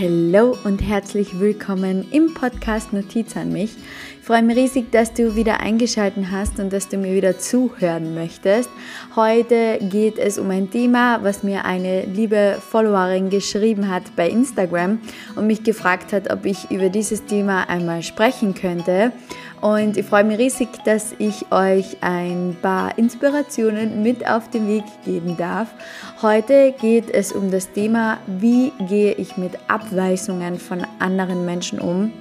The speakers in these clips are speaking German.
Hallo und herzlich willkommen im Podcast Notiz an mich. Ich freue mich riesig, dass du wieder eingeschaltet hast und dass du mir wieder zuhören möchtest. Heute geht es um ein Thema, was mir eine liebe Followerin geschrieben hat bei Instagram und mich gefragt hat, ob ich über dieses Thema einmal sprechen könnte. Und ich freue mich riesig, dass ich euch ein paar Inspirationen mit auf den Weg geben darf. Heute geht es um das Thema, wie gehe ich mit Abweisungen von anderen Menschen um.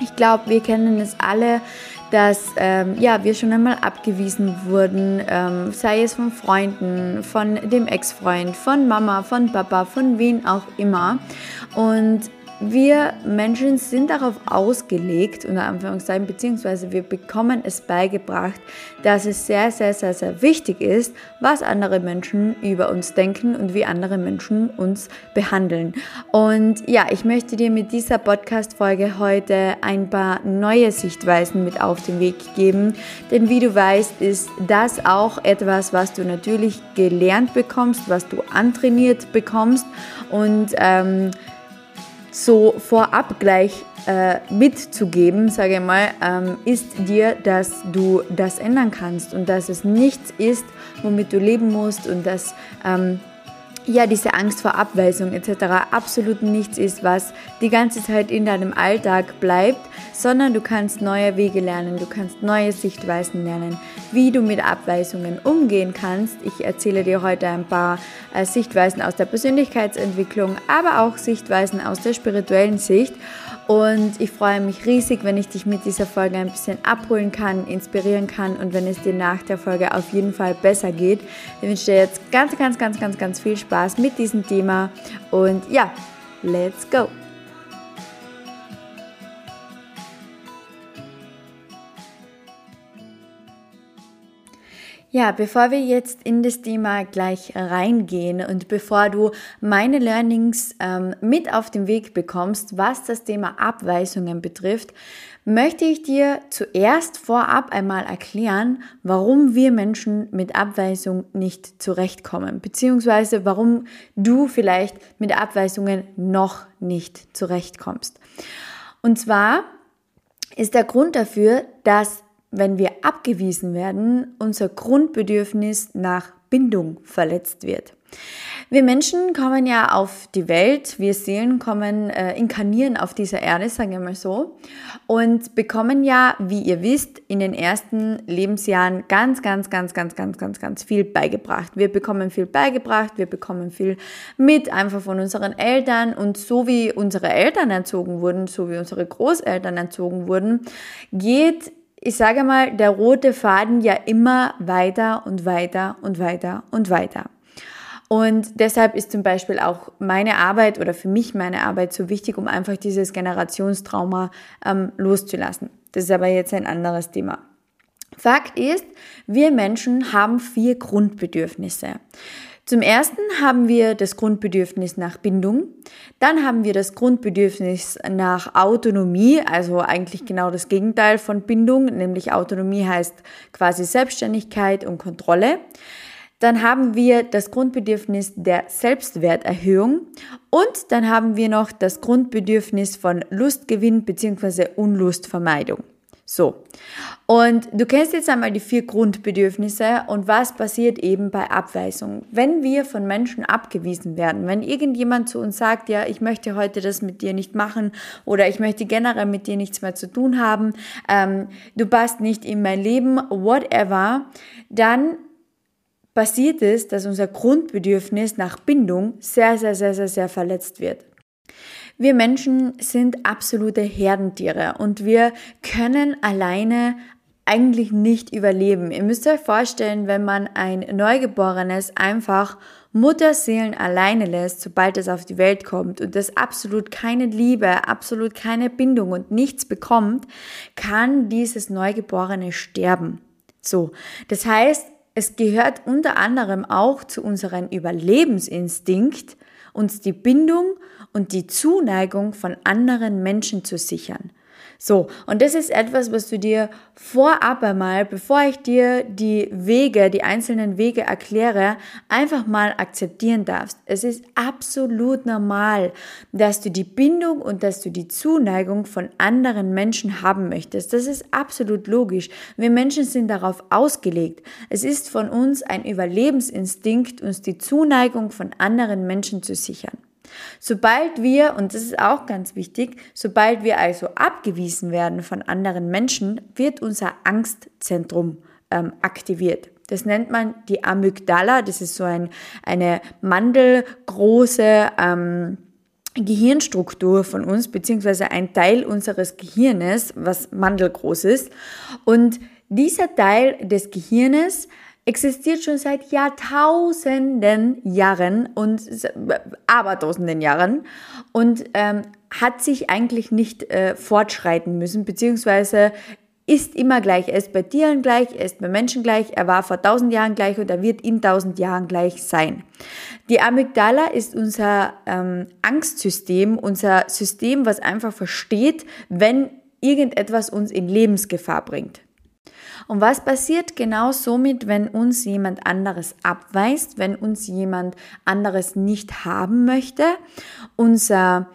Ich glaube, wir kennen es alle, dass ähm, ja, wir schon einmal abgewiesen wurden, ähm, sei es von Freunden, von dem Ex-Freund, von Mama, von Papa, von wen auch immer. Und wir Menschen sind darauf ausgelegt, unter Anführungszeichen, beziehungsweise wir bekommen es beigebracht, dass es sehr, sehr, sehr, sehr wichtig ist, was andere Menschen über uns denken und wie andere Menschen uns behandeln. Und ja, ich möchte dir mit dieser Podcast-Folge heute ein paar neue Sichtweisen mit auf den Weg geben. Denn wie du weißt, ist das auch etwas, was du natürlich gelernt bekommst, was du antrainiert bekommst und ähm, so vorab gleich äh, mitzugeben, sage ich mal, ähm, ist dir, dass du das ändern kannst und dass es nichts ist, womit du leben musst und dass ähm, ja, diese Angst vor Abweisung etc. absolut nichts ist, was die ganze Zeit in deinem Alltag bleibt, sondern du kannst neue Wege lernen, du kannst neue Sichtweisen lernen, wie du mit Abweisungen umgehen kannst. Ich erzähle dir heute ein paar äh, Sichtweisen aus der Persönlichkeitsentwicklung, aber auch Sichtweisen aus der spirituellen Sicht. Und ich freue mich riesig, wenn ich dich mit dieser Folge ein bisschen abholen kann, inspirieren kann und wenn es dir nach der Folge auf jeden Fall besser geht. Ich wünsche dir jetzt ganz, ganz, ganz, ganz, ganz viel Spaß mit diesem Thema. Und ja, let's go! Ja, bevor wir jetzt in das Thema gleich reingehen und bevor du meine Learnings ähm, mit auf den Weg bekommst, was das Thema Abweisungen betrifft, möchte ich dir zuerst vorab einmal erklären, warum wir Menschen mit Abweisung nicht zurechtkommen, beziehungsweise warum du vielleicht mit Abweisungen noch nicht zurechtkommst. Und zwar ist der Grund dafür, dass wenn wir abgewiesen werden, unser Grundbedürfnis nach Bindung verletzt wird. Wir Menschen kommen ja auf die Welt, wir Seelen kommen, äh, inkarnieren auf dieser Erde, sagen wir mal so, und bekommen ja, wie ihr wisst, in den ersten Lebensjahren ganz, ganz, ganz, ganz, ganz, ganz, ganz viel beigebracht. Wir bekommen viel beigebracht, wir bekommen viel mit, einfach von unseren Eltern und so wie unsere Eltern erzogen wurden, so wie unsere Großeltern erzogen wurden, geht ich sage mal, der rote Faden ja immer weiter und weiter und weiter und weiter. Und deshalb ist zum Beispiel auch meine Arbeit oder für mich meine Arbeit so wichtig, um einfach dieses Generationstrauma ähm, loszulassen. Das ist aber jetzt ein anderes Thema. Fakt ist, wir Menschen haben vier Grundbedürfnisse. Zum ersten haben wir das Grundbedürfnis nach Bindung, dann haben wir das Grundbedürfnis nach Autonomie, also eigentlich genau das Gegenteil von Bindung, nämlich Autonomie heißt quasi Selbstständigkeit und Kontrolle. Dann haben wir das Grundbedürfnis der Selbstwerterhöhung und dann haben wir noch das Grundbedürfnis von Lustgewinn bzw. Unlustvermeidung. So. Und du kennst jetzt einmal die vier Grundbedürfnisse und was passiert eben bei Abweisung. Wenn wir von Menschen abgewiesen werden, wenn irgendjemand zu uns sagt, ja, ich möchte heute das mit dir nicht machen oder ich möchte generell mit dir nichts mehr zu tun haben, ähm, du passt nicht in mein Leben, whatever, dann passiert es, dass unser Grundbedürfnis nach Bindung sehr, sehr, sehr, sehr, sehr verletzt wird. Wir Menschen sind absolute Herdentiere und wir können alleine eigentlich nicht überleben. Ihr müsst euch vorstellen, wenn man ein Neugeborenes einfach Mutterseelen alleine lässt, sobald es auf die Welt kommt und das absolut keine Liebe, absolut keine Bindung und nichts bekommt, kann dieses Neugeborene sterben. So. Das heißt, es gehört unter anderem auch zu unserem Überlebensinstinkt, uns die Bindung und die Zuneigung von anderen Menschen zu sichern. So, und das ist etwas, was du dir vorab einmal, bevor ich dir die Wege, die einzelnen Wege erkläre, einfach mal akzeptieren darfst. Es ist absolut normal, dass du die Bindung und dass du die Zuneigung von anderen Menschen haben möchtest. Das ist absolut logisch. Wir Menschen sind darauf ausgelegt. Es ist von uns ein Überlebensinstinkt, uns die Zuneigung von anderen Menschen zu sichern. Sobald wir, und das ist auch ganz wichtig, sobald wir also abgewiesen werden von anderen Menschen, wird unser Angstzentrum ähm, aktiviert. Das nennt man die Amygdala. Das ist so ein, eine mandelgroße ähm, Gehirnstruktur von uns, beziehungsweise ein Teil unseres Gehirnes, was mandelgroß ist. Und dieser Teil des Gehirnes existiert schon seit Jahrtausenden Jahren und abertausenden Jahren und ähm, hat sich eigentlich nicht äh, fortschreiten müssen, beziehungsweise ist immer gleich. Er ist bei Tieren gleich, er ist bei Menschen gleich, er war vor tausend Jahren gleich und er wird in tausend Jahren gleich sein. Die Amygdala ist unser ähm, Angstsystem, unser System, was einfach versteht, wenn irgendetwas uns in Lebensgefahr bringt. Und was passiert genau somit, wenn uns jemand anderes abweist, wenn uns jemand anderes nicht haben möchte? Unser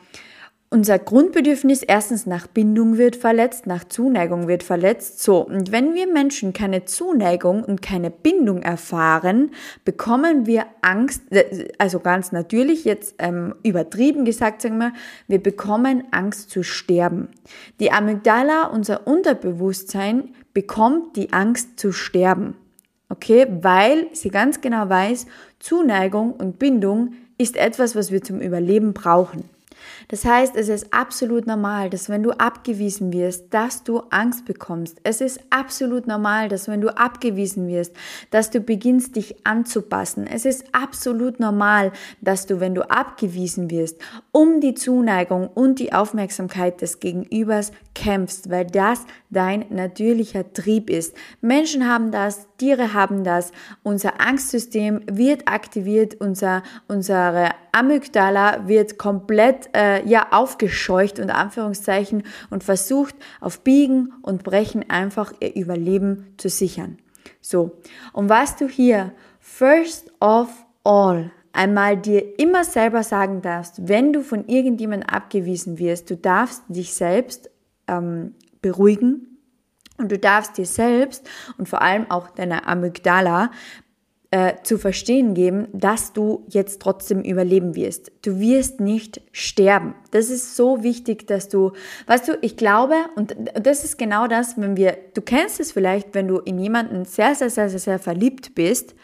unser Grundbedürfnis erstens nach Bindung wird verletzt, nach Zuneigung wird verletzt. So, und wenn wir Menschen keine Zuneigung und keine Bindung erfahren, bekommen wir Angst, äh, also ganz natürlich, jetzt ähm, übertrieben gesagt, sagen wir, wir bekommen Angst zu sterben. Die Amygdala, unser Unterbewusstsein, bekommt die Angst zu sterben. Okay, weil sie ganz genau weiß, Zuneigung und Bindung ist etwas, was wir zum Überleben brauchen. Das heißt, es ist absolut normal, dass wenn du abgewiesen wirst, dass du Angst bekommst. Es ist absolut normal, dass wenn du abgewiesen wirst, dass du beginnst, dich anzupassen. Es ist absolut normal, dass du, wenn du abgewiesen wirst, um die Zuneigung und die Aufmerksamkeit des Gegenübers kämpfst, weil das dein natürlicher Trieb ist. Menschen haben das, Tiere haben das, unser Angstsystem wird aktiviert, unser, unsere Amygdala wird komplett äh, ja aufgescheucht unter Anführungszeichen und versucht auf Biegen und Brechen einfach ihr Überleben zu sichern. So, und was du hier first of all einmal dir immer selber sagen darfst, wenn du von irgendjemandem abgewiesen wirst, du darfst dich selbst ähm, beruhigen, und du darfst dir selbst und vor allem auch deiner Amygdala äh, zu verstehen geben, dass du jetzt trotzdem überleben wirst. Du wirst nicht sterben. Das ist so wichtig, dass du, weißt du, ich glaube, und das ist genau das, wenn wir, du kennst es vielleicht, wenn du in jemanden sehr, sehr, sehr, sehr, sehr verliebt bist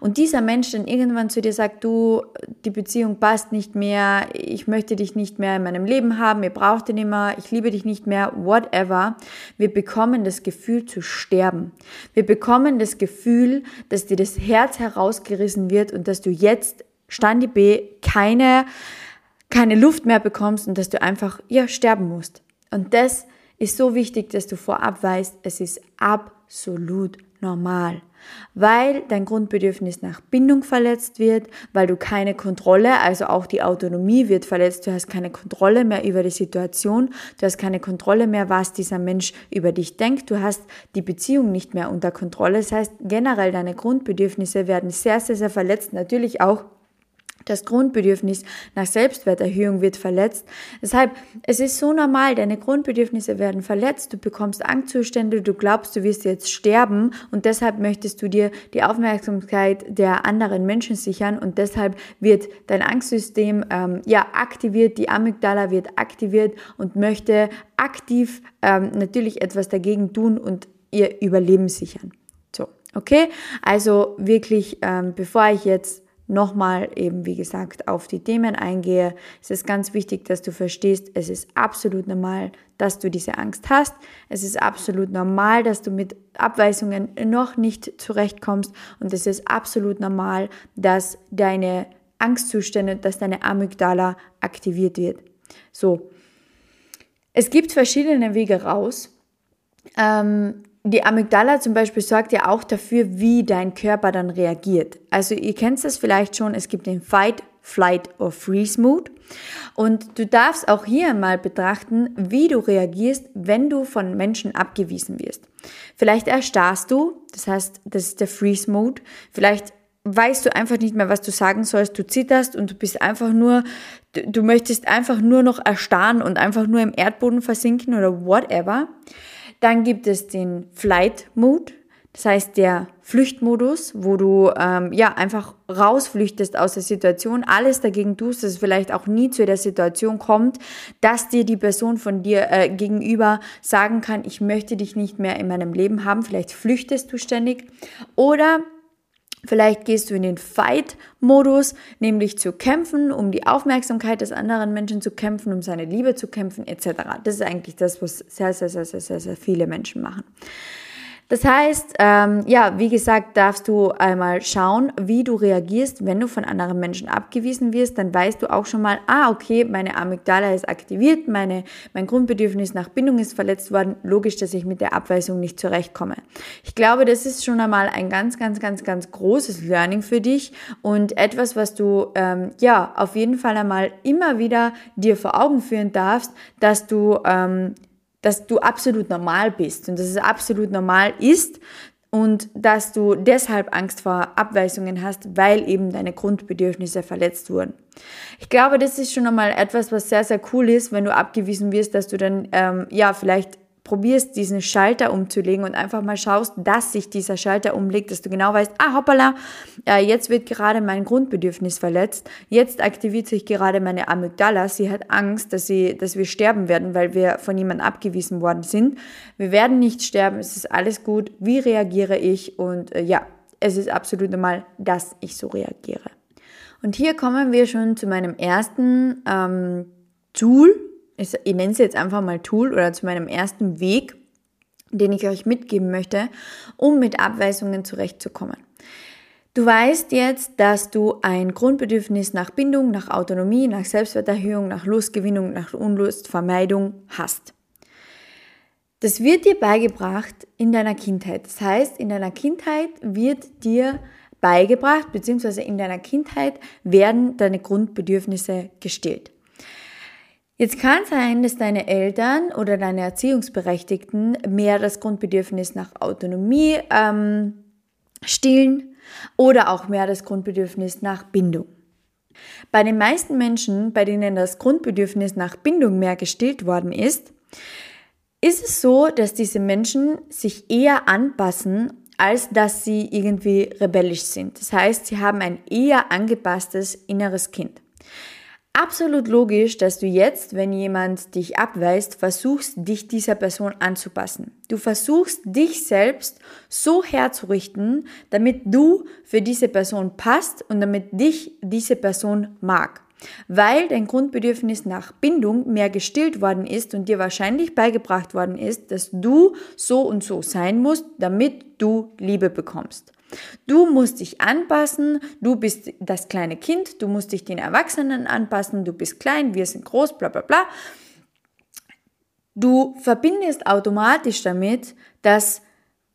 und dieser Mensch dann irgendwann zu dir sagt, du, die Beziehung passt nicht mehr, ich möchte dich nicht mehr in meinem Leben haben, ihr braucht ihn immer, ich liebe dich nicht mehr, whatever. Wir bekommen das Gefühl zu sterben. Wir bekommen das Gefühl, dass dir das Herz herausgerissen wird und dass du jetzt, Standi B, keine keine Luft mehr bekommst und dass du einfach, ja, sterben musst. Und das ist so wichtig, dass du vorab weißt, es ist absolut normal, weil dein Grundbedürfnis nach Bindung verletzt wird, weil du keine Kontrolle, also auch die Autonomie wird verletzt, du hast keine Kontrolle mehr über die Situation, du hast keine Kontrolle mehr, was dieser Mensch über dich denkt, du hast die Beziehung nicht mehr unter Kontrolle. Das heißt, generell deine Grundbedürfnisse werden sehr, sehr, sehr verletzt, natürlich auch das Grundbedürfnis nach Selbstwerterhöhung wird verletzt. Deshalb, es ist so normal, deine Grundbedürfnisse werden verletzt, du bekommst Angstzustände, du glaubst, du wirst jetzt sterben und deshalb möchtest du dir die Aufmerksamkeit der anderen Menschen sichern und deshalb wird dein Angstsystem ähm, ja aktiviert, die Amygdala wird aktiviert und möchte aktiv ähm, natürlich etwas dagegen tun und ihr Überleben sichern. So, okay? Also wirklich, ähm, bevor ich jetzt nochmal eben, wie gesagt, auf die Themen eingehe, es ist ganz wichtig, dass du verstehst, es ist absolut normal, dass du diese Angst hast. Es ist absolut normal, dass du mit Abweisungen noch nicht zurechtkommst. Und es ist absolut normal, dass deine Angstzustände, dass deine Amygdala aktiviert wird. So. Es gibt verschiedene Wege raus. Ähm, die Amygdala zum Beispiel sorgt ja auch dafür, wie dein Körper dann reagiert. Also ihr kennt das vielleicht schon, es gibt den Fight, Flight or Freeze Mood. Und du darfst auch hier mal betrachten, wie du reagierst, wenn du von Menschen abgewiesen wirst. Vielleicht erstarrst du, das heißt, das ist der Freeze Mood. Vielleicht weißt du einfach nicht mehr, was du sagen sollst. Du zitterst und du bist einfach nur, du, du möchtest einfach nur noch erstarren und einfach nur im Erdboden versinken oder whatever. Dann gibt es den Flight Mood. Das heißt, der Flüchtmodus, wo du ähm, ja einfach rausflüchtest aus der Situation, alles dagegen tust, dass es vielleicht auch nie zu der Situation kommt, dass dir die Person von dir äh, gegenüber sagen kann, ich möchte dich nicht mehr in meinem Leben haben. Vielleicht flüchtest du ständig. Oder Vielleicht gehst du in den Fight-Modus, nämlich zu kämpfen, um die Aufmerksamkeit des anderen Menschen zu kämpfen, um seine Liebe zu kämpfen, etc. Das ist eigentlich das, was sehr, sehr, sehr, sehr, sehr, sehr viele Menschen machen. Das heißt, ähm, ja, wie gesagt, darfst du einmal schauen, wie du reagierst, wenn du von anderen Menschen abgewiesen wirst. Dann weißt du auch schon mal, ah, okay, meine Amygdala ist aktiviert, meine, mein Grundbedürfnis nach Bindung ist verletzt worden. Logisch, dass ich mit der Abweisung nicht zurechtkomme. Ich glaube, das ist schon einmal ein ganz, ganz, ganz, ganz großes Learning für dich und etwas, was du ähm, ja auf jeden Fall einmal immer wieder dir vor Augen führen darfst, dass du ähm, dass du absolut normal bist und dass es absolut normal ist und dass du deshalb Angst vor Abweisungen hast, weil eben deine Grundbedürfnisse verletzt wurden. Ich glaube, das ist schon einmal etwas, was sehr, sehr cool ist, wenn du abgewiesen wirst, dass du dann ähm, ja vielleicht probierst, diesen Schalter umzulegen und einfach mal schaust, dass sich dieser Schalter umlegt, dass du genau weißt, ah, hoppala, äh, jetzt wird gerade mein Grundbedürfnis verletzt, jetzt aktiviert sich gerade meine Amygdala, sie hat Angst, dass, sie, dass wir sterben werden, weil wir von jemandem abgewiesen worden sind. Wir werden nicht sterben, es ist alles gut, wie reagiere ich und äh, ja, es ist absolut normal, dass ich so reagiere. Und hier kommen wir schon zu meinem ersten ähm, Tool, ich, ich nenne es jetzt einfach mal Tool oder zu meinem ersten Weg, den ich euch mitgeben möchte, um mit Abweisungen zurechtzukommen. Du weißt jetzt, dass du ein Grundbedürfnis nach Bindung, nach Autonomie, nach Selbstwerterhöhung, nach Lustgewinnung, nach Unlustvermeidung hast. Das wird dir beigebracht in deiner Kindheit. Das heißt, in deiner Kindheit wird dir beigebracht, beziehungsweise in deiner Kindheit werden deine Grundbedürfnisse gestillt. Jetzt kann sein, dass deine Eltern oder deine Erziehungsberechtigten mehr das Grundbedürfnis nach Autonomie ähm, stillen oder auch mehr das Grundbedürfnis nach Bindung. Bei den meisten Menschen, bei denen das Grundbedürfnis nach Bindung mehr gestillt worden ist, ist es so, dass diese Menschen sich eher anpassen, als dass sie irgendwie rebellisch sind. Das heißt, sie haben ein eher angepasstes inneres Kind absolut logisch, dass du jetzt, wenn jemand dich abweist, versuchst, dich dieser Person anzupassen. Du versuchst, dich selbst so herzurichten, damit du für diese Person passt und damit dich diese Person mag. Weil dein Grundbedürfnis nach Bindung mehr gestillt worden ist und dir wahrscheinlich beigebracht worden ist, dass du so und so sein musst, damit du Liebe bekommst. Du musst dich anpassen, du bist das kleine Kind, du musst dich den Erwachsenen anpassen, du bist klein, wir sind groß, bla bla bla. Du verbindest automatisch damit, dass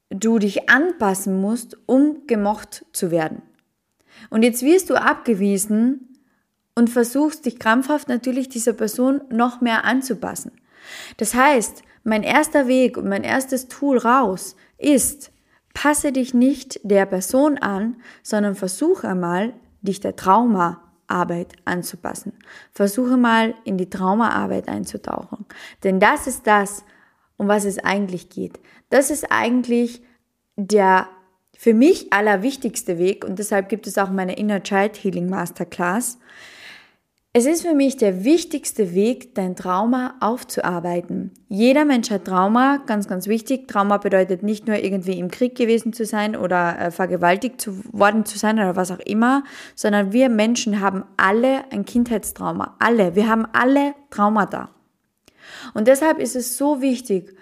du dich anpassen musst, um gemocht zu werden. Und jetzt wirst du abgewiesen und versuchst dich krampfhaft natürlich dieser Person noch mehr anzupassen. Das heißt, mein erster Weg und mein erstes Tool raus ist, Passe dich nicht der Person an, sondern versuche einmal, dich der Traumaarbeit anzupassen. Versuche mal, in die Traumaarbeit einzutauchen. Denn das ist das, um was es eigentlich geht. Das ist eigentlich der für mich allerwichtigste Weg und deshalb gibt es auch meine Inner Child Healing Masterclass. Es ist für mich der wichtigste Weg, dein Trauma aufzuarbeiten. Jeder Mensch hat Trauma, ganz, ganz wichtig. Trauma bedeutet nicht nur irgendwie im Krieg gewesen zu sein oder äh, vergewaltigt zu, worden zu sein oder was auch immer, sondern wir Menschen haben alle ein Kindheitstrauma. Alle. Wir haben alle Traumata. Und deshalb ist es so wichtig,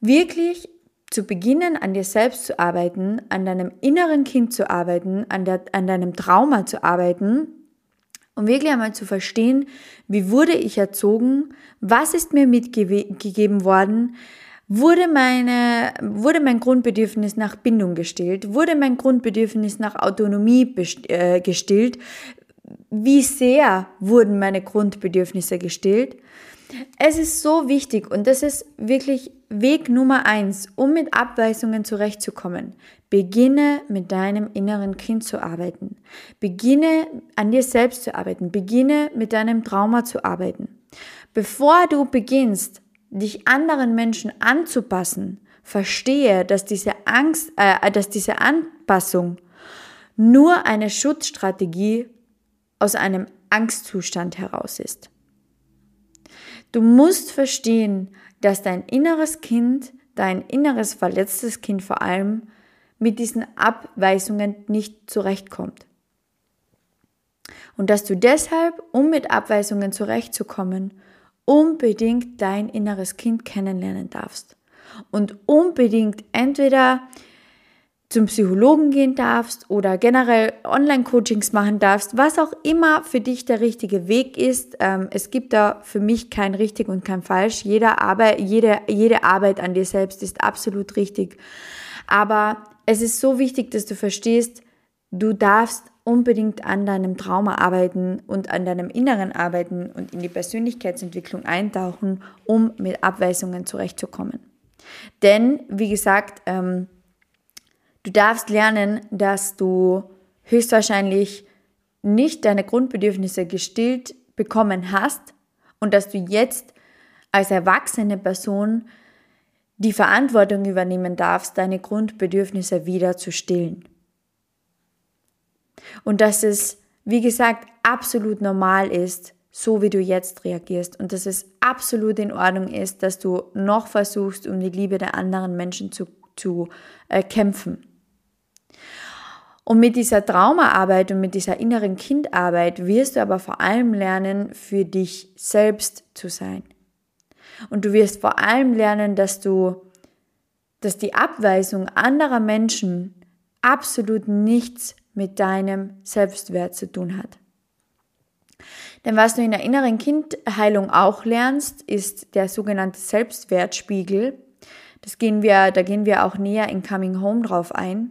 wirklich zu beginnen, an dir selbst zu arbeiten, an deinem inneren Kind zu arbeiten, an, der, an deinem Trauma zu arbeiten um wirklich einmal zu verstehen, wie wurde ich erzogen, was ist mir mitgegeben worden, wurde, meine, wurde mein Grundbedürfnis nach Bindung gestillt, wurde mein Grundbedürfnis nach Autonomie äh, gestillt, wie sehr wurden meine Grundbedürfnisse gestillt? Es ist so wichtig und das ist wirklich Weg Nummer eins, um mit Abweisungen zurechtzukommen. Beginne mit deinem inneren Kind zu arbeiten. Beginne an dir selbst zu arbeiten. Beginne mit deinem Trauma zu arbeiten. Bevor du beginnst, dich anderen Menschen anzupassen, verstehe, dass diese Angst, äh, dass diese Anpassung nur eine Schutzstrategie aus einem Angstzustand heraus ist. Du musst verstehen, dass dein inneres Kind, dein inneres verletztes Kind vor allem, mit diesen Abweisungen nicht zurechtkommt. Und dass du deshalb, um mit Abweisungen zurechtzukommen, unbedingt dein inneres Kind kennenlernen darfst. Und unbedingt entweder zum Psychologen gehen darfst oder generell Online-Coachings machen darfst, was auch immer für dich der richtige Weg ist. Ähm, es gibt da für mich kein richtig und kein falsch. Jede Arbeit, jede, jede Arbeit an dir selbst ist absolut richtig. Aber es ist so wichtig, dass du verstehst, du darfst unbedingt an deinem Trauma arbeiten und an deinem Inneren arbeiten und in die Persönlichkeitsentwicklung eintauchen, um mit Abweisungen zurechtzukommen. Denn, wie gesagt, ähm, Du darfst lernen, dass du höchstwahrscheinlich nicht deine Grundbedürfnisse gestillt bekommen hast und dass du jetzt als erwachsene Person die Verantwortung übernehmen darfst, deine Grundbedürfnisse wieder zu stillen. Und dass es, wie gesagt, absolut normal ist, so wie du jetzt reagierst und dass es absolut in Ordnung ist, dass du noch versuchst, um die Liebe der anderen Menschen zu, zu äh, kämpfen. Und mit dieser Traumaarbeit und mit dieser inneren Kindarbeit wirst du aber vor allem lernen, für dich selbst zu sein. Und du wirst vor allem lernen, dass du, dass die Abweisung anderer Menschen absolut nichts mit deinem Selbstwert zu tun hat. Denn was du in der inneren Kindheilung auch lernst, ist der sogenannte Selbstwertspiegel. Das gehen wir, da gehen wir auch näher in Coming Home drauf ein.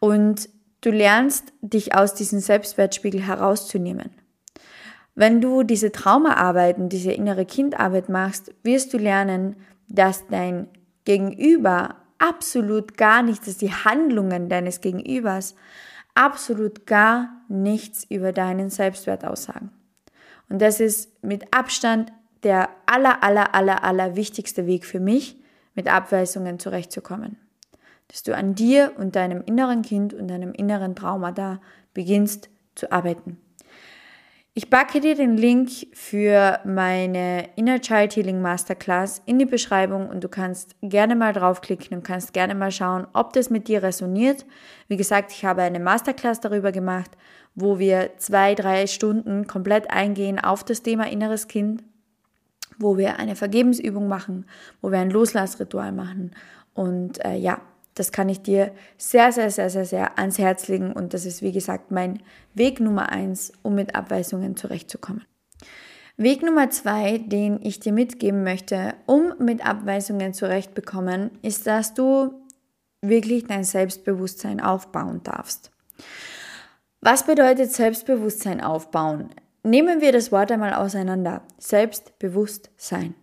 Und Du lernst, dich aus diesem Selbstwertspiegel herauszunehmen. Wenn du diese Traumaarbeiten, diese innere Kindarbeit machst, wirst du lernen, dass dein Gegenüber absolut gar nichts, dass die Handlungen deines Gegenübers absolut gar nichts über deinen Selbstwert aussagen. Und das ist mit Abstand der aller, aller, aller, aller wichtigste Weg für mich, mit Abweisungen zurechtzukommen dass du an dir und deinem inneren Kind und deinem inneren Trauma da beginnst zu arbeiten. Ich packe dir den Link für meine Inner Child Healing Masterclass in die Beschreibung und du kannst gerne mal draufklicken und kannst gerne mal schauen, ob das mit dir resoniert. Wie gesagt, ich habe eine Masterclass darüber gemacht, wo wir zwei, drei Stunden komplett eingehen auf das Thema inneres Kind, wo wir eine Vergebensübung machen, wo wir ein Loslassritual machen. Und äh, ja, das kann ich dir sehr, sehr, sehr, sehr, sehr ans Herz legen und das ist, wie gesagt, mein Weg Nummer eins, um mit Abweisungen zurechtzukommen. Weg Nummer zwei, den ich dir mitgeben möchte, um mit Abweisungen zurechtzukommen, ist, dass du wirklich dein Selbstbewusstsein aufbauen darfst. Was bedeutet Selbstbewusstsein aufbauen? Nehmen wir das Wort einmal auseinander. Selbstbewusstsein.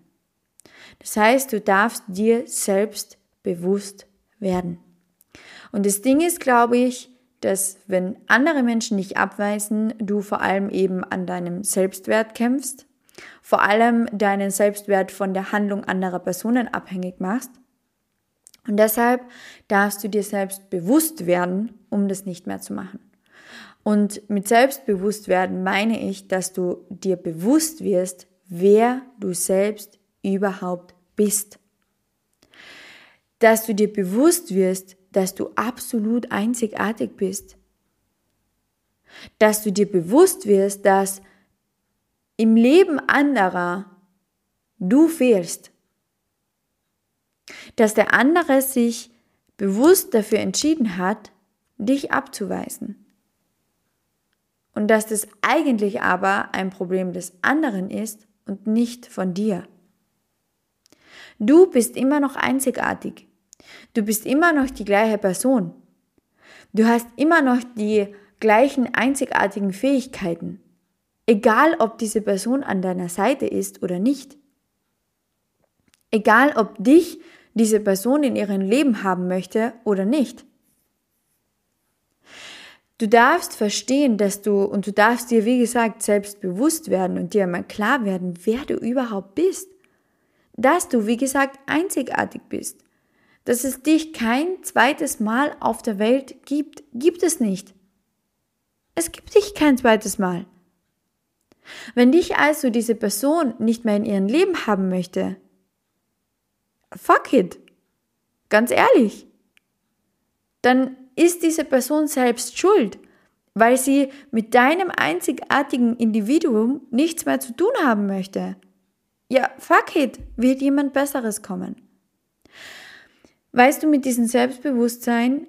Das heißt, du darfst dir selbst bewusst werden. Und das Ding ist, glaube ich, dass wenn andere Menschen dich abweisen, du vor allem eben an deinem Selbstwert kämpfst, vor allem deinen Selbstwert von der Handlung anderer Personen abhängig machst. Und deshalb darfst du dir selbst bewusst werden, um das nicht mehr zu machen. Und mit selbstbewusst werden meine ich, dass du dir bewusst wirst, wer du selbst überhaupt bist dass du dir bewusst wirst, dass du absolut einzigartig bist. Dass du dir bewusst wirst, dass im Leben anderer du fehlst. Dass der andere sich bewusst dafür entschieden hat, dich abzuweisen. Und dass das eigentlich aber ein Problem des anderen ist und nicht von dir. Du bist immer noch einzigartig. Du bist immer noch die gleiche Person. Du hast immer noch die gleichen einzigartigen Fähigkeiten. Egal, ob diese Person an deiner Seite ist oder nicht. Egal, ob dich diese Person in ihrem Leben haben möchte oder nicht. Du darfst verstehen, dass du, und du darfst dir, wie gesagt, selbst bewusst werden und dir einmal klar werden, wer du überhaupt bist. Dass du, wie gesagt, einzigartig bist. Dass es dich kein zweites Mal auf der Welt gibt, gibt es nicht. Es gibt dich kein zweites Mal. Wenn dich also diese Person nicht mehr in ihrem Leben haben möchte, fuck it. Ganz ehrlich. Dann ist diese Person selbst schuld, weil sie mit deinem einzigartigen Individuum nichts mehr zu tun haben möchte. Ja, fuck it, wird jemand Besseres kommen. Weißt du, mit diesem Selbstbewusstsein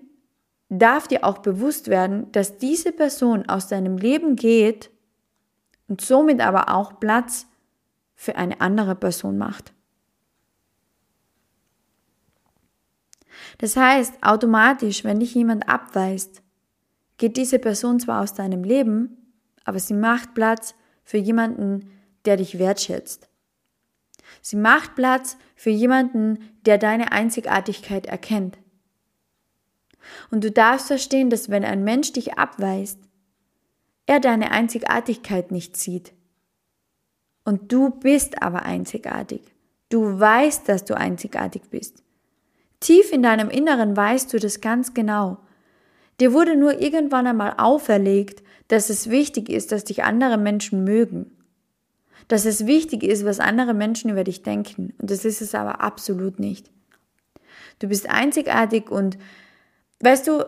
darf dir auch bewusst werden, dass diese Person aus deinem Leben geht und somit aber auch Platz für eine andere Person macht. Das heißt, automatisch, wenn dich jemand abweist, geht diese Person zwar aus deinem Leben, aber sie macht Platz für jemanden, der dich wertschätzt. Sie macht Platz für jemanden, der deine Einzigartigkeit erkennt. Und du darfst verstehen, dass wenn ein Mensch dich abweist, er deine Einzigartigkeit nicht sieht. Und du bist aber einzigartig. Du weißt, dass du einzigartig bist. Tief in deinem Inneren weißt du das ganz genau. Dir wurde nur irgendwann einmal auferlegt, dass es wichtig ist, dass dich andere Menschen mögen. Dass es wichtig ist, was andere Menschen über dich denken. Und das ist es aber absolut nicht. Du bist einzigartig und weißt du,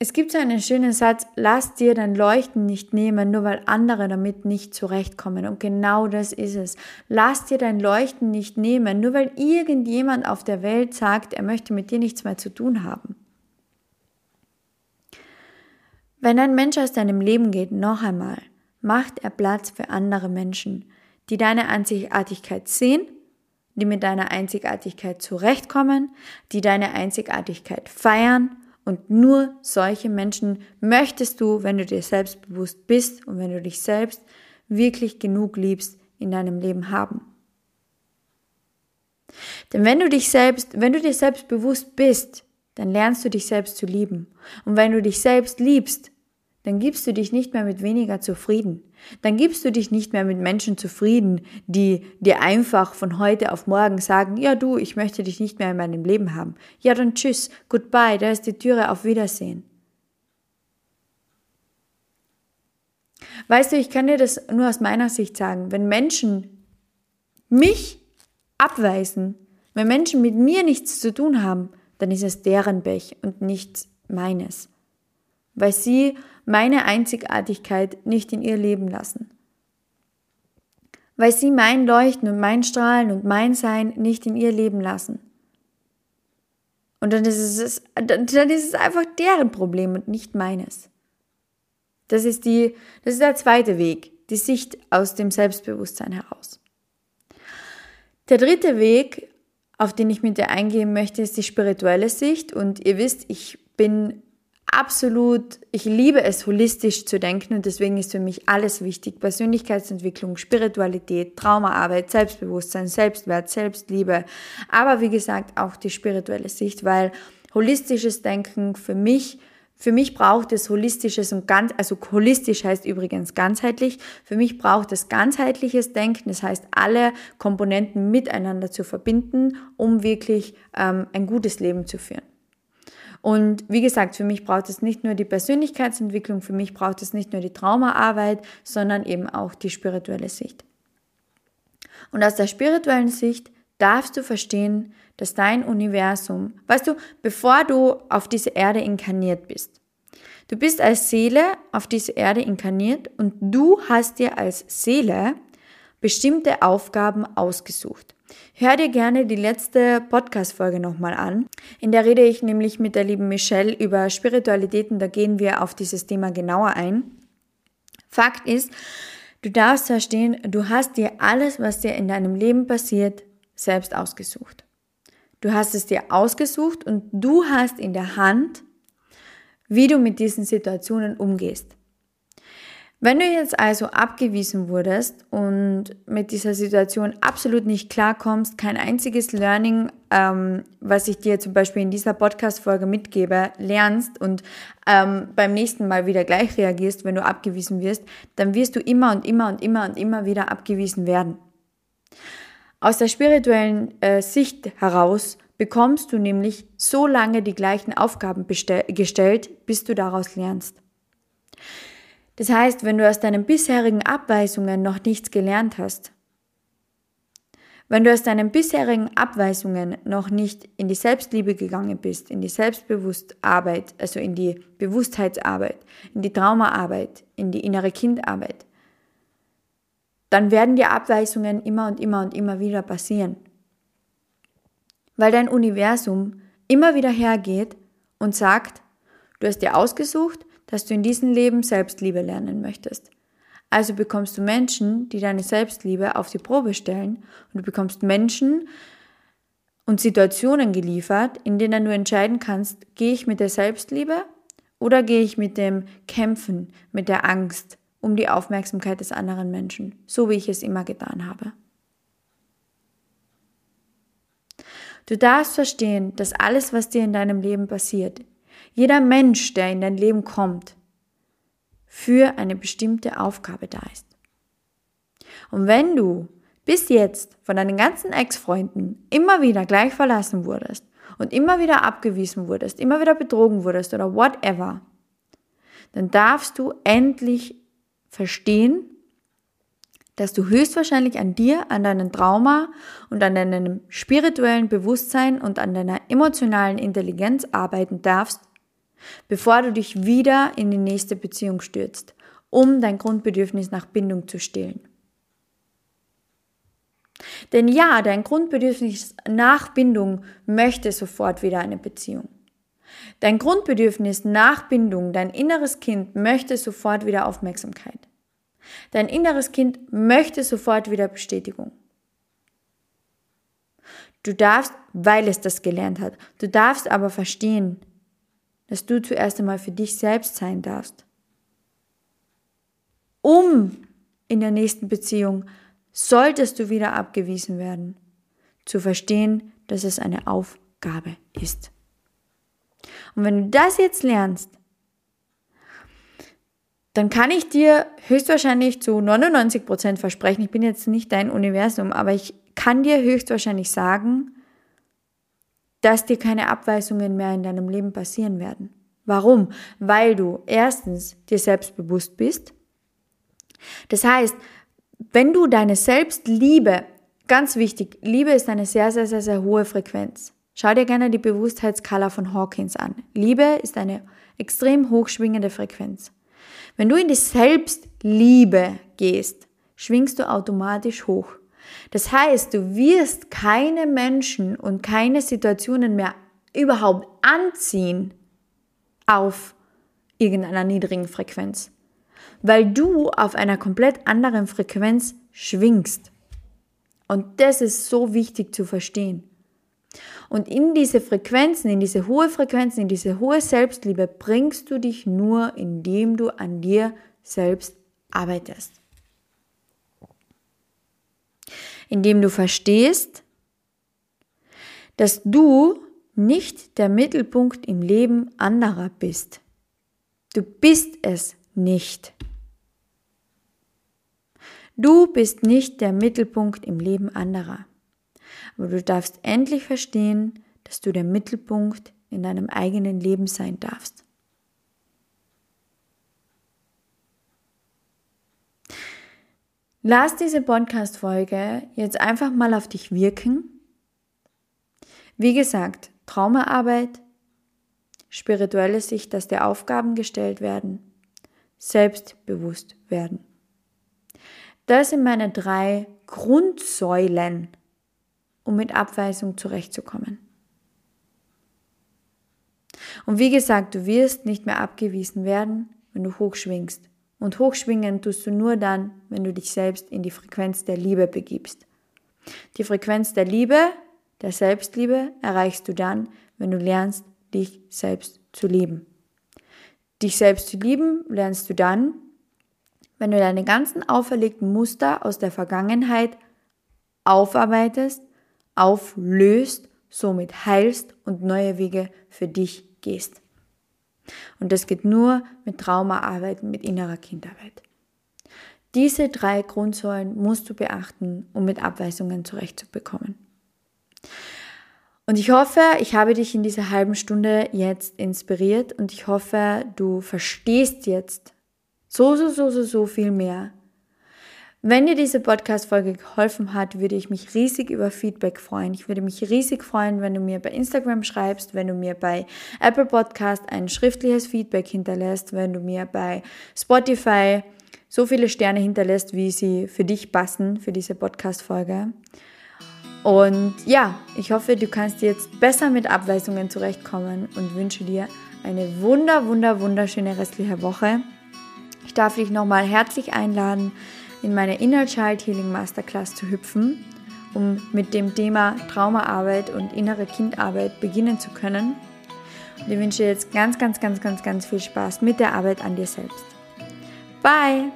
es gibt so einen schönen Satz, lass dir dein Leuchten nicht nehmen, nur weil andere damit nicht zurechtkommen. Und genau das ist es. Lass dir dein Leuchten nicht nehmen, nur weil irgendjemand auf der Welt sagt, er möchte mit dir nichts mehr zu tun haben. Wenn ein Mensch aus deinem Leben geht, noch einmal, macht er Platz für andere Menschen, die deine Einzigartigkeit sehen, die mit deiner Einzigartigkeit zurechtkommen, die deine Einzigartigkeit feiern und nur solche Menschen möchtest du, wenn du dir selbstbewusst bist und wenn du dich selbst wirklich genug liebst, in deinem Leben haben. Denn wenn du dich selbst, wenn du dir selbst bewusst bist, dann lernst du dich selbst zu lieben. Und wenn du dich selbst liebst, dann gibst du dich nicht mehr mit weniger zufrieden. Dann gibst du dich nicht mehr mit Menschen zufrieden, die dir einfach von heute auf morgen sagen, ja du, ich möchte dich nicht mehr in meinem Leben haben. Ja dann tschüss, goodbye, da ist die Türe, auf Wiedersehen. Weißt du, ich kann dir das nur aus meiner Sicht sagen, wenn Menschen mich abweisen, wenn Menschen mit mir nichts zu tun haben, dann ist es deren Pech und nicht meines. Weil sie meine Einzigartigkeit nicht in ihr Leben lassen. Weil sie mein Leuchten und mein Strahlen und mein Sein nicht in ihr Leben lassen. Und dann ist es, dann ist es einfach deren Problem und nicht meines. Das ist die, das ist der zweite Weg, die Sicht aus dem Selbstbewusstsein heraus. Der dritte Weg, auf den ich mit dir eingehen möchte, ist die spirituelle Sicht. Und ihr wisst, ich bin absolut, ich liebe es, holistisch zu denken und deswegen ist für mich alles wichtig. Persönlichkeitsentwicklung, Spiritualität, Traumaarbeit, Selbstbewusstsein, Selbstwert, Selbstliebe, aber wie gesagt auch die spirituelle Sicht, weil holistisches Denken für mich für mich braucht es holistisches und ganz, also holistisch heißt übrigens ganzheitlich. Für mich braucht es ganzheitliches Denken, das heißt alle Komponenten miteinander zu verbinden, um wirklich ähm, ein gutes Leben zu führen. Und wie gesagt, für mich braucht es nicht nur die Persönlichkeitsentwicklung, für mich braucht es nicht nur die Traumaarbeit, sondern eben auch die spirituelle Sicht. Und aus der spirituellen Sicht darfst du verstehen, dass dein Universum, weißt du, bevor du auf diese Erde inkarniert bist, du bist als Seele auf diese Erde inkarniert und du hast dir als Seele bestimmte Aufgaben ausgesucht. Hör dir gerne die letzte Podcast-Folge nochmal an. In der rede ich nämlich mit der lieben Michelle über Spiritualitäten. Da gehen wir auf dieses Thema genauer ein. Fakt ist, du darfst verstehen, du hast dir alles, was dir in deinem Leben passiert, selbst ausgesucht. Du hast es dir ausgesucht und du hast in der Hand, wie du mit diesen Situationen umgehst. Wenn du jetzt also abgewiesen wurdest und mit dieser Situation absolut nicht klarkommst, kein einziges Learning, ähm, was ich dir zum Beispiel in dieser Podcast-Folge mitgebe, lernst und ähm, beim nächsten Mal wieder gleich reagierst, wenn du abgewiesen wirst, dann wirst du immer und immer und immer und immer wieder abgewiesen werden. Aus der spirituellen äh, Sicht heraus bekommst du nämlich so lange die gleichen Aufgaben gestellt, bis du daraus lernst. Das heißt, wenn du aus deinen bisherigen Abweisungen noch nichts gelernt hast, wenn du aus deinen bisherigen Abweisungen noch nicht in die Selbstliebe gegangen bist, in die Selbstbewusstarbeit, also in die Bewusstheitsarbeit, in die Traumaarbeit, in die innere Kindarbeit, dann werden die Abweisungen immer und immer und immer wieder passieren. Weil dein Universum immer wieder hergeht und sagt, du hast dir ausgesucht, dass du in diesem Leben Selbstliebe lernen möchtest. Also bekommst du Menschen, die deine Selbstliebe auf die Probe stellen und du bekommst Menschen und Situationen geliefert, in denen du entscheiden kannst, gehe ich mit der Selbstliebe oder gehe ich mit dem Kämpfen, mit der Angst um die Aufmerksamkeit des anderen Menschen, so wie ich es immer getan habe. Du darfst verstehen, dass alles, was dir in deinem Leben passiert, jeder Mensch, der in dein Leben kommt, für eine bestimmte Aufgabe da ist. Und wenn du bis jetzt von deinen ganzen Ex-Freunden immer wieder gleich verlassen wurdest und immer wieder abgewiesen wurdest, immer wieder betrogen wurdest oder whatever, dann darfst du endlich verstehen, dass du höchstwahrscheinlich an dir, an deinem Trauma und an deinem spirituellen Bewusstsein und an deiner emotionalen Intelligenz arbeiten darfst, bevor du dich wieder in die nächste Beziehung stürzt, um dein Grundbedürfnis nach Bindung zu stillen. Denn ja, dein Grundbedürfnis nach Bindung möchte sofort wieder eine Beziehung. Dein Grundbedürfnis nach Bindung, dein inneres Kind möchte sofort wieder Aufmerksamkeit. Dein inneres Kind möchte sofort wieder Bestätigung. Du darfst, weil es das gelernt hat, du darfst aber verstehen, dass du zuerst einmal für dich selbst sein darfst. Um in der nächsten Beziehung, solltest du wieder abgewiesen werden, zu verstehen, dass es eine Aufgabe ist. Und wenn du das jetzt lernst, dann kann ich dir höchstwahrscheinlich zu 99 Prozent versprechen, ich bin jetzt nicht dein Universum, aber ich kann dir höchstwahrscheinlich sagen, dass dir keine Abweisungen mehr in deinem Leben passieren werden. Warum? Weil du erstens dir selbstbewusst bist. Das heißt, wenn du deine Selbstliebe, ganz wichtig, Liebe ist eine sehr, sehr, sehr, sehr hohe Frequenz. Schau dir gerne die Bewusstheitsskala von Hawkins an. Liebe ist eine extrem hochschwingende Frequenz. Wenn du in die Selbstliebe gehst, schwingst du automatisch hoch. Das heißt, du wirst keine Menschen und keine Situationen mehr überhaupt anziehen auf irgendeiner niedrigen Frequenz, weil du auf einer komplett anderen Frequenz schwingst. Und das ist so wichtig zu verstehen. Und in diese Frequenzen, in diese hohe Frequenzen, in diese hohe Selbstliebe bringst du dich nur, indem du an dir selbst arbeitest indem du verstehst, dass du nicht der Mittelpunkt im Leben anderer bist. Du bist es nicht. Du bist nicht der Mittelpunkt im Leben anderer. Aber du darfst endlich verstehen, dass du der Mittelpunkt in deinem eigenen Leben sein darfst. Lass diese Podcast-Folge jetzt einfach mal auf dich wirken. Wie gesagt, Traumaarbeit, spirituelle Sicht, dass dir Aufgaben gestellt werden, selbstbewusst werden. Das sind meine drei Grundsäulen, um mit Abweisung zurechtzukommen. Und wie gesagt, du wirst nicht mehr abgewiesen werden, wenn du hochschwingst. Und hochschwingen tust du nur dann, wenn du dich selbst in die Frequenz der Liebe begibst. Die Frequenz der Liebe, der Selbstliebe erreichst du dann, wenn du lernst, dich selbst zu lieben. Dich selbst zu lieben lernst du dann, wenn du deine ganzen auferlegten Muster aus der Vergangenheit aufarbeitest, auflöst, somit heilst und neue Wege für dich gehst. Und das geht nur mit Traumaarbeit, mit innerer Kindarbeit. Diese drei Grundsäulen musst du beachten, um mit Abweisungen zurechtzubekommen. Und ich hoffe, ich habe dich in dieser halben Stunde jetzt inspiriert und ich hoffe, du verstehst jetzt so, so, so, so, so viel mehr. Wenn dir diese Podcast-Folge geholfen hat, würde ich mich riesig über Feedback freuen. Ich würde mich riesig freuen, wenn du mir bei Instagram schreibst, wenn du mir bei Apple Podcast ein schriftliches Feedback hinterlässt, wenn du mir bei Spotify so viele Sterne hinterlässt, wie sie für dich passen, für diese Podcast-Folge. Und ja, ich hoffe, du kannst jetzt besser mit Abweisungen zurechtkommen und wünsche dir eine wunder, wunder, wunderschöne restliche Woche. Ich darf dich nochmal herzlich einladen, in meine Inner Child Healing Masterclass zu hüpfen, um mit dem Thema Traumaarbeit und innere Kindarbeit beginnen zu können. Und ich wünsche dir jetzt ganz, ganz, ganz, ganz, ganz viel Spaß mit der Arbeit an dir selbst. Bye!